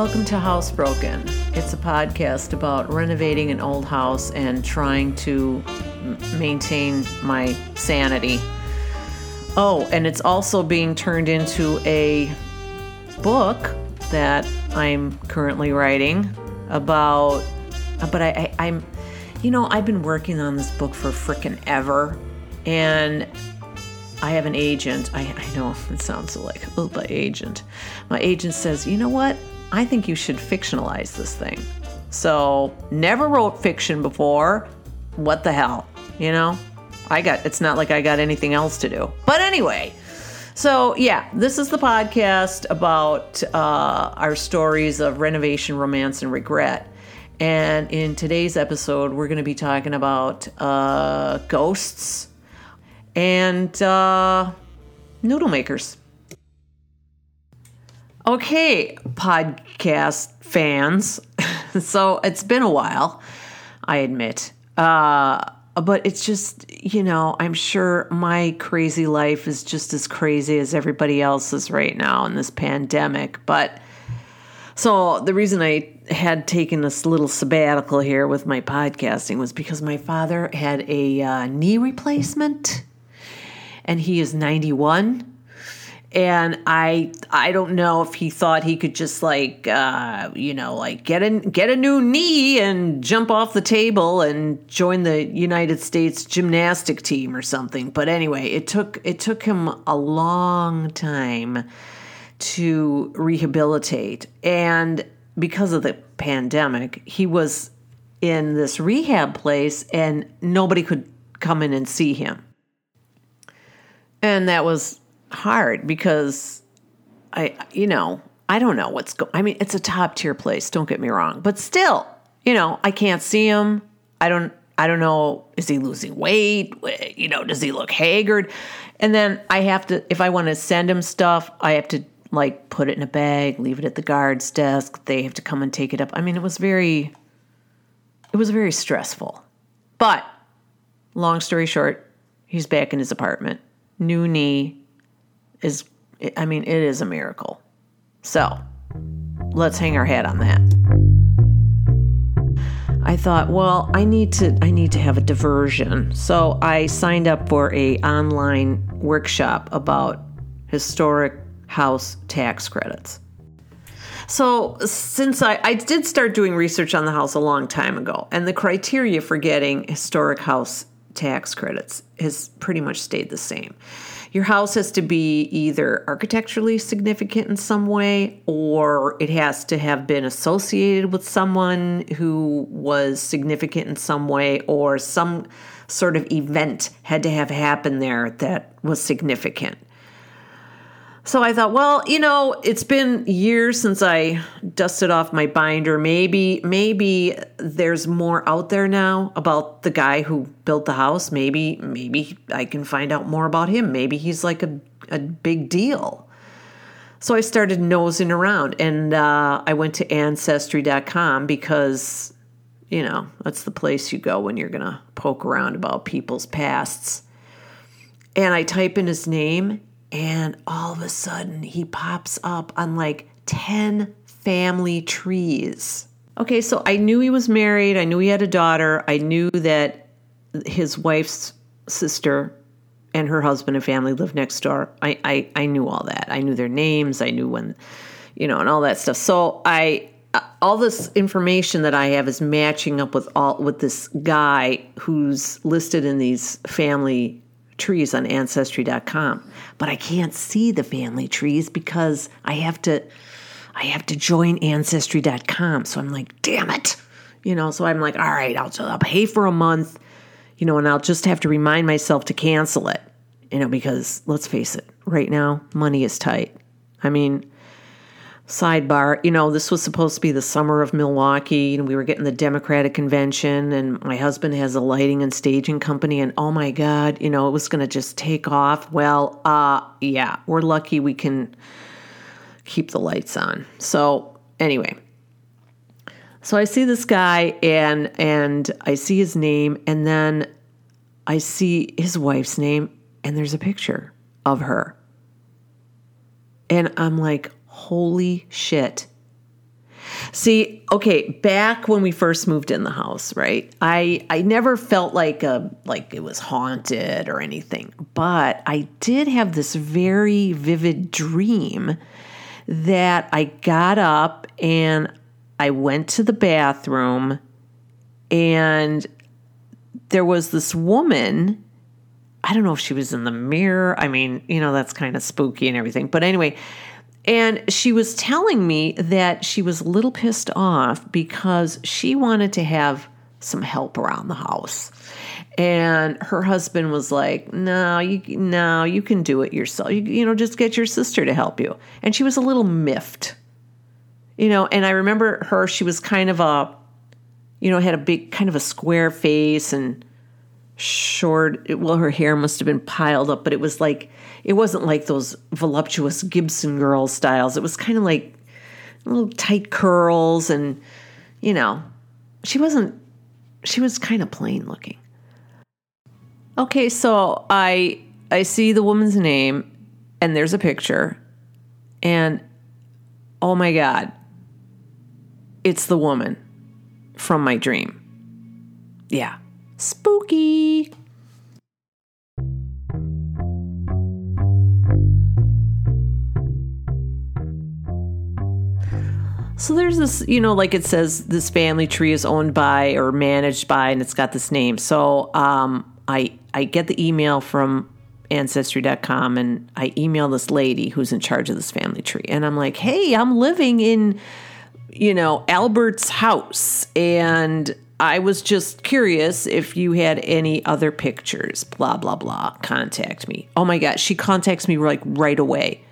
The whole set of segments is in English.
Welcome to Housebroken. It's a podcast about renovating an old house and trying to maintain my sanity. Oh, and it's also being turned into a book that I'm currently writing about. But I, I, I'm, you know, I've been working on this book for frickin' ever, and I have an agent. I, I know it sounds like, oh, my agent. My agent says, you know what? I think you should fictionalize this thing. So, never wrote fiction before. What the hell? You know? I got, it's not like I got anything else to do. But anyway, so yeah, this is the podcast about uh, our stories of renovation, romance, and regret. And in today's episode, we're going to be talking about uh, ghosts and uh, noodle makers. Okay, podcast fans. so it's been a while, I admit. Uh, but it's just, you know, I'm sure my crazy life is just as crazy as everybody else's right now in this pandemic. But so the reason I had taken this little sabbatical here with my podcasting was because my father had a uh, knee replacement and he is 91 and I I don't know if he thought he could just like uh, you know like get a get a new knee and jump off the table and join the United States gymnastic team or something. But anyway, it took it took him a long time to rehabilitate, and because of the pandemic, he was in this rehab place, and nobody could come in and see him, and that was hard because I, you know, I don't know what's going. I mean, it's a top tier place. Don't get me wrong, but still, you know, I can't see him. I don't. I don't know. Is he losing weight? You know, does he look haggard? And then I have to, if I want to send him stuff, I have to like put it in a bag, leave it at the guard's desk. They have to come and take it up. I mean, it was very, it was very stressful. But long story short, he's back in his apartment. New knee, is, I mean, it is a miracle. So let's hang our hat on that. I thought, well, I need to I need to have a diversion. So I signed up for a online workshop about historic house tax credits. So since I, I did start doing research on the house a long time ago, and the criteria for getting historic house tax credits has pretty much stayed the same. Your house has to be either architecturally significant in some way or it has to have been associated with someone who was significant in some way or some sort of event had to have happened there that was significant. So I thought, well, you know, it's been years since I dusted off my binder. Maybe maybe there's more out there now about the guy who built the house. Maybe maybe I can find out more about him. Maybe he's like a a big deal. So I started nosing around and uh, I went to ancestry.com because you know, that's the place you go when you're going to poke around about people's pasts. And I type in his name and all of a sudden he pops up on like 10 family trees. Okay, so I knew he was married, I knew he had a daughter, I knew that his wife's sister and her husband and family lived next door. I, I, I knew all that. I knew their names, I knew when, you know, and all that stuff. So I uh, all this information that I have is matching up with all with this guy who's listed in these family trees on ancestry.com but i can't see the family trees because i have to i have to join ancestry.com so i'm like damn it. You know so i'm like all right i'll, I'll pay for a month you know and i'll just have to remind myself to cancel it you know because let's face it right now money is tight. I mean sidebar you know this was supposed to be the summer of milwaukee and we were getting the democratic convention and my husband has a lighting and staging company and oh my god you know it was going to just take off. Well uh yeah we're lucky we can keep the lights on. So anyway. So i see this guy and and i see his name and then i see his wife's name and there's a picture of her. And i'm like holy shit. See, okay, back when we first moved in the house, right? I I never felt like a like it was haunted or anything, but I did have this very vivid dream that I got up and I went to the bathroom and there was this woman I don't know if she was in the mirror. I mean, you know, that's kind of spooky and everything. But anyway, and she was telling me that she was a little pissed off because she wanted to have some help around the house. And her husband was like, "No, you no, you can do it yourself. You, you know, just get your sister to help you." And she was a little miffed. You know, and I remember her, she was kind of a you know, had a big kind of a square face and short well her hair must have been piled up, but it was like it wasn't like those voluptuous Gibson girl styles. It was kind of like little tight curls and you know, she wasn't she was kind of plain looking. Okay, so I I see the woman's name and there's a picture and oh my god. It's the woman from my dream. Yeah. Spooky. So there's this, you know, like it says, this family tree is owned by or managed by, and it's got this name. So um, I I get the email from ancestry.com and I email this lady who's in charge of this family tree, and I'm like, hey, I'm living in, you know, Albert's house, and I was just curious if you had any other pictures. Blah blah blah. Contact me. Oh my god, she contacts me like right away.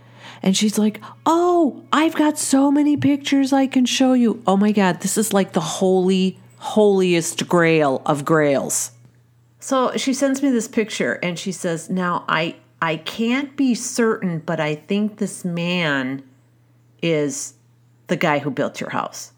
And she's like, Oh, I've got so many pictures I can show you. Oh my God, this is like the holy, holiest grail of grails. So she sends me this picture and she says, Now I I can't be certain, but I think this man is the guy who built your house.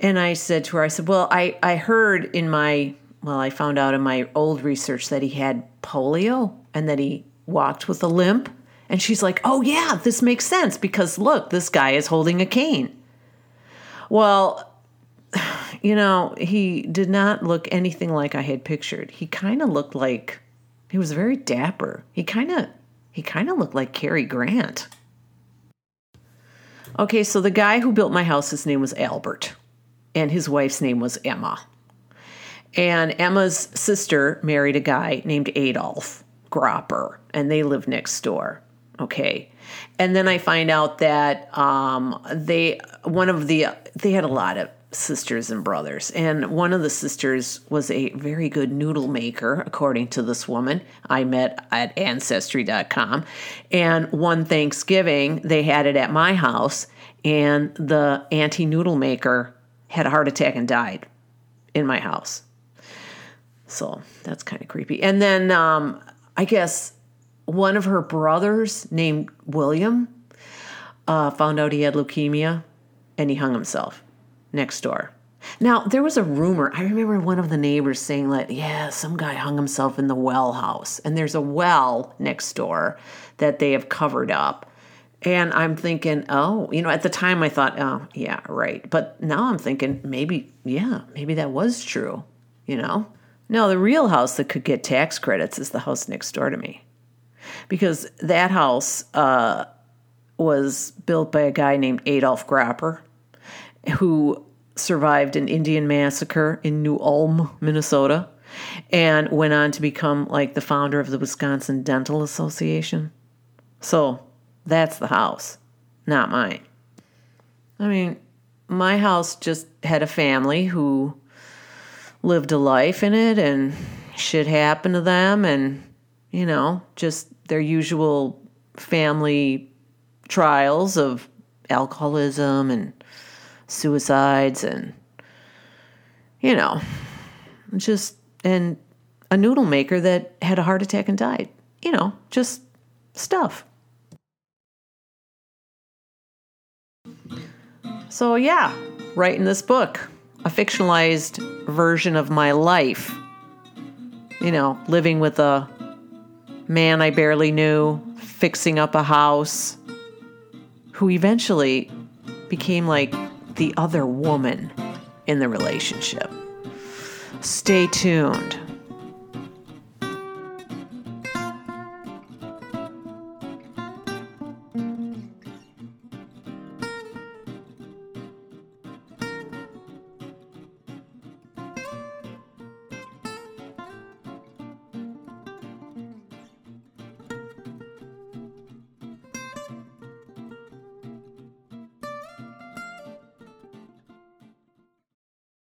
And I said to her, I said, Well, I, I heard in my well, I found out in my old research that he had polio and that he walked with a limp and she's like, oh, yeah, this makes sense because look, this guy is holding a cane. Well, you know, he did not look anything like I had pictured. He kind of looked like he was very dapper. He kind of he kind of looked like Cary Grant. Okay, so the guy who built my house, his name was Albert, and his wife's name was Emma. And Emma's sister married a guy named Adolf Gropper, and they lived next door. Okay. And then I find out that um, they, one of the, they had a lot of sisters and brothers. And one of the sisters was a very good noodle maker, according to this woman I met at Ancestry.com. And one Thanksgiving, they had it at my house, and the auntie noodle maker had a heart attack and died in my house. So that's kind of creepy. And then um, I guess one of her brothers, named William, uh, found out he had leukemia and he hung himself next door. Now, there was a rumor. I remember one of the neighbors saying, like, yeah, some guy hung himself in the well house. And there's a well next door that they have covered up. And I'm thinking, oh, you know, at the time I thought, oh, yeah, right. But now I'm thinking, maybe, yeah, maybe that was true, you know? No, the real house that could get tax credits is the house next door to me because that house uh, was built by a guy named Adolf Gropper, who survived an Indian massacre in New Ulm, Minnesota, and went on to become like the founder of the Wisconsin Dental Association. So that's the house, not mine. I mean, my house just had a family who lived a life in it and shit happened to them and you know just their usual family trials of alcoholism and suicides and you know just and a noodle maker that had a heart attack and died you know just stuff so yeah writing this book a fictionalized version of my life you know living with a man I barely knew, fixing up a house, who eventually became like the other woman in the relationship. Stay tuned.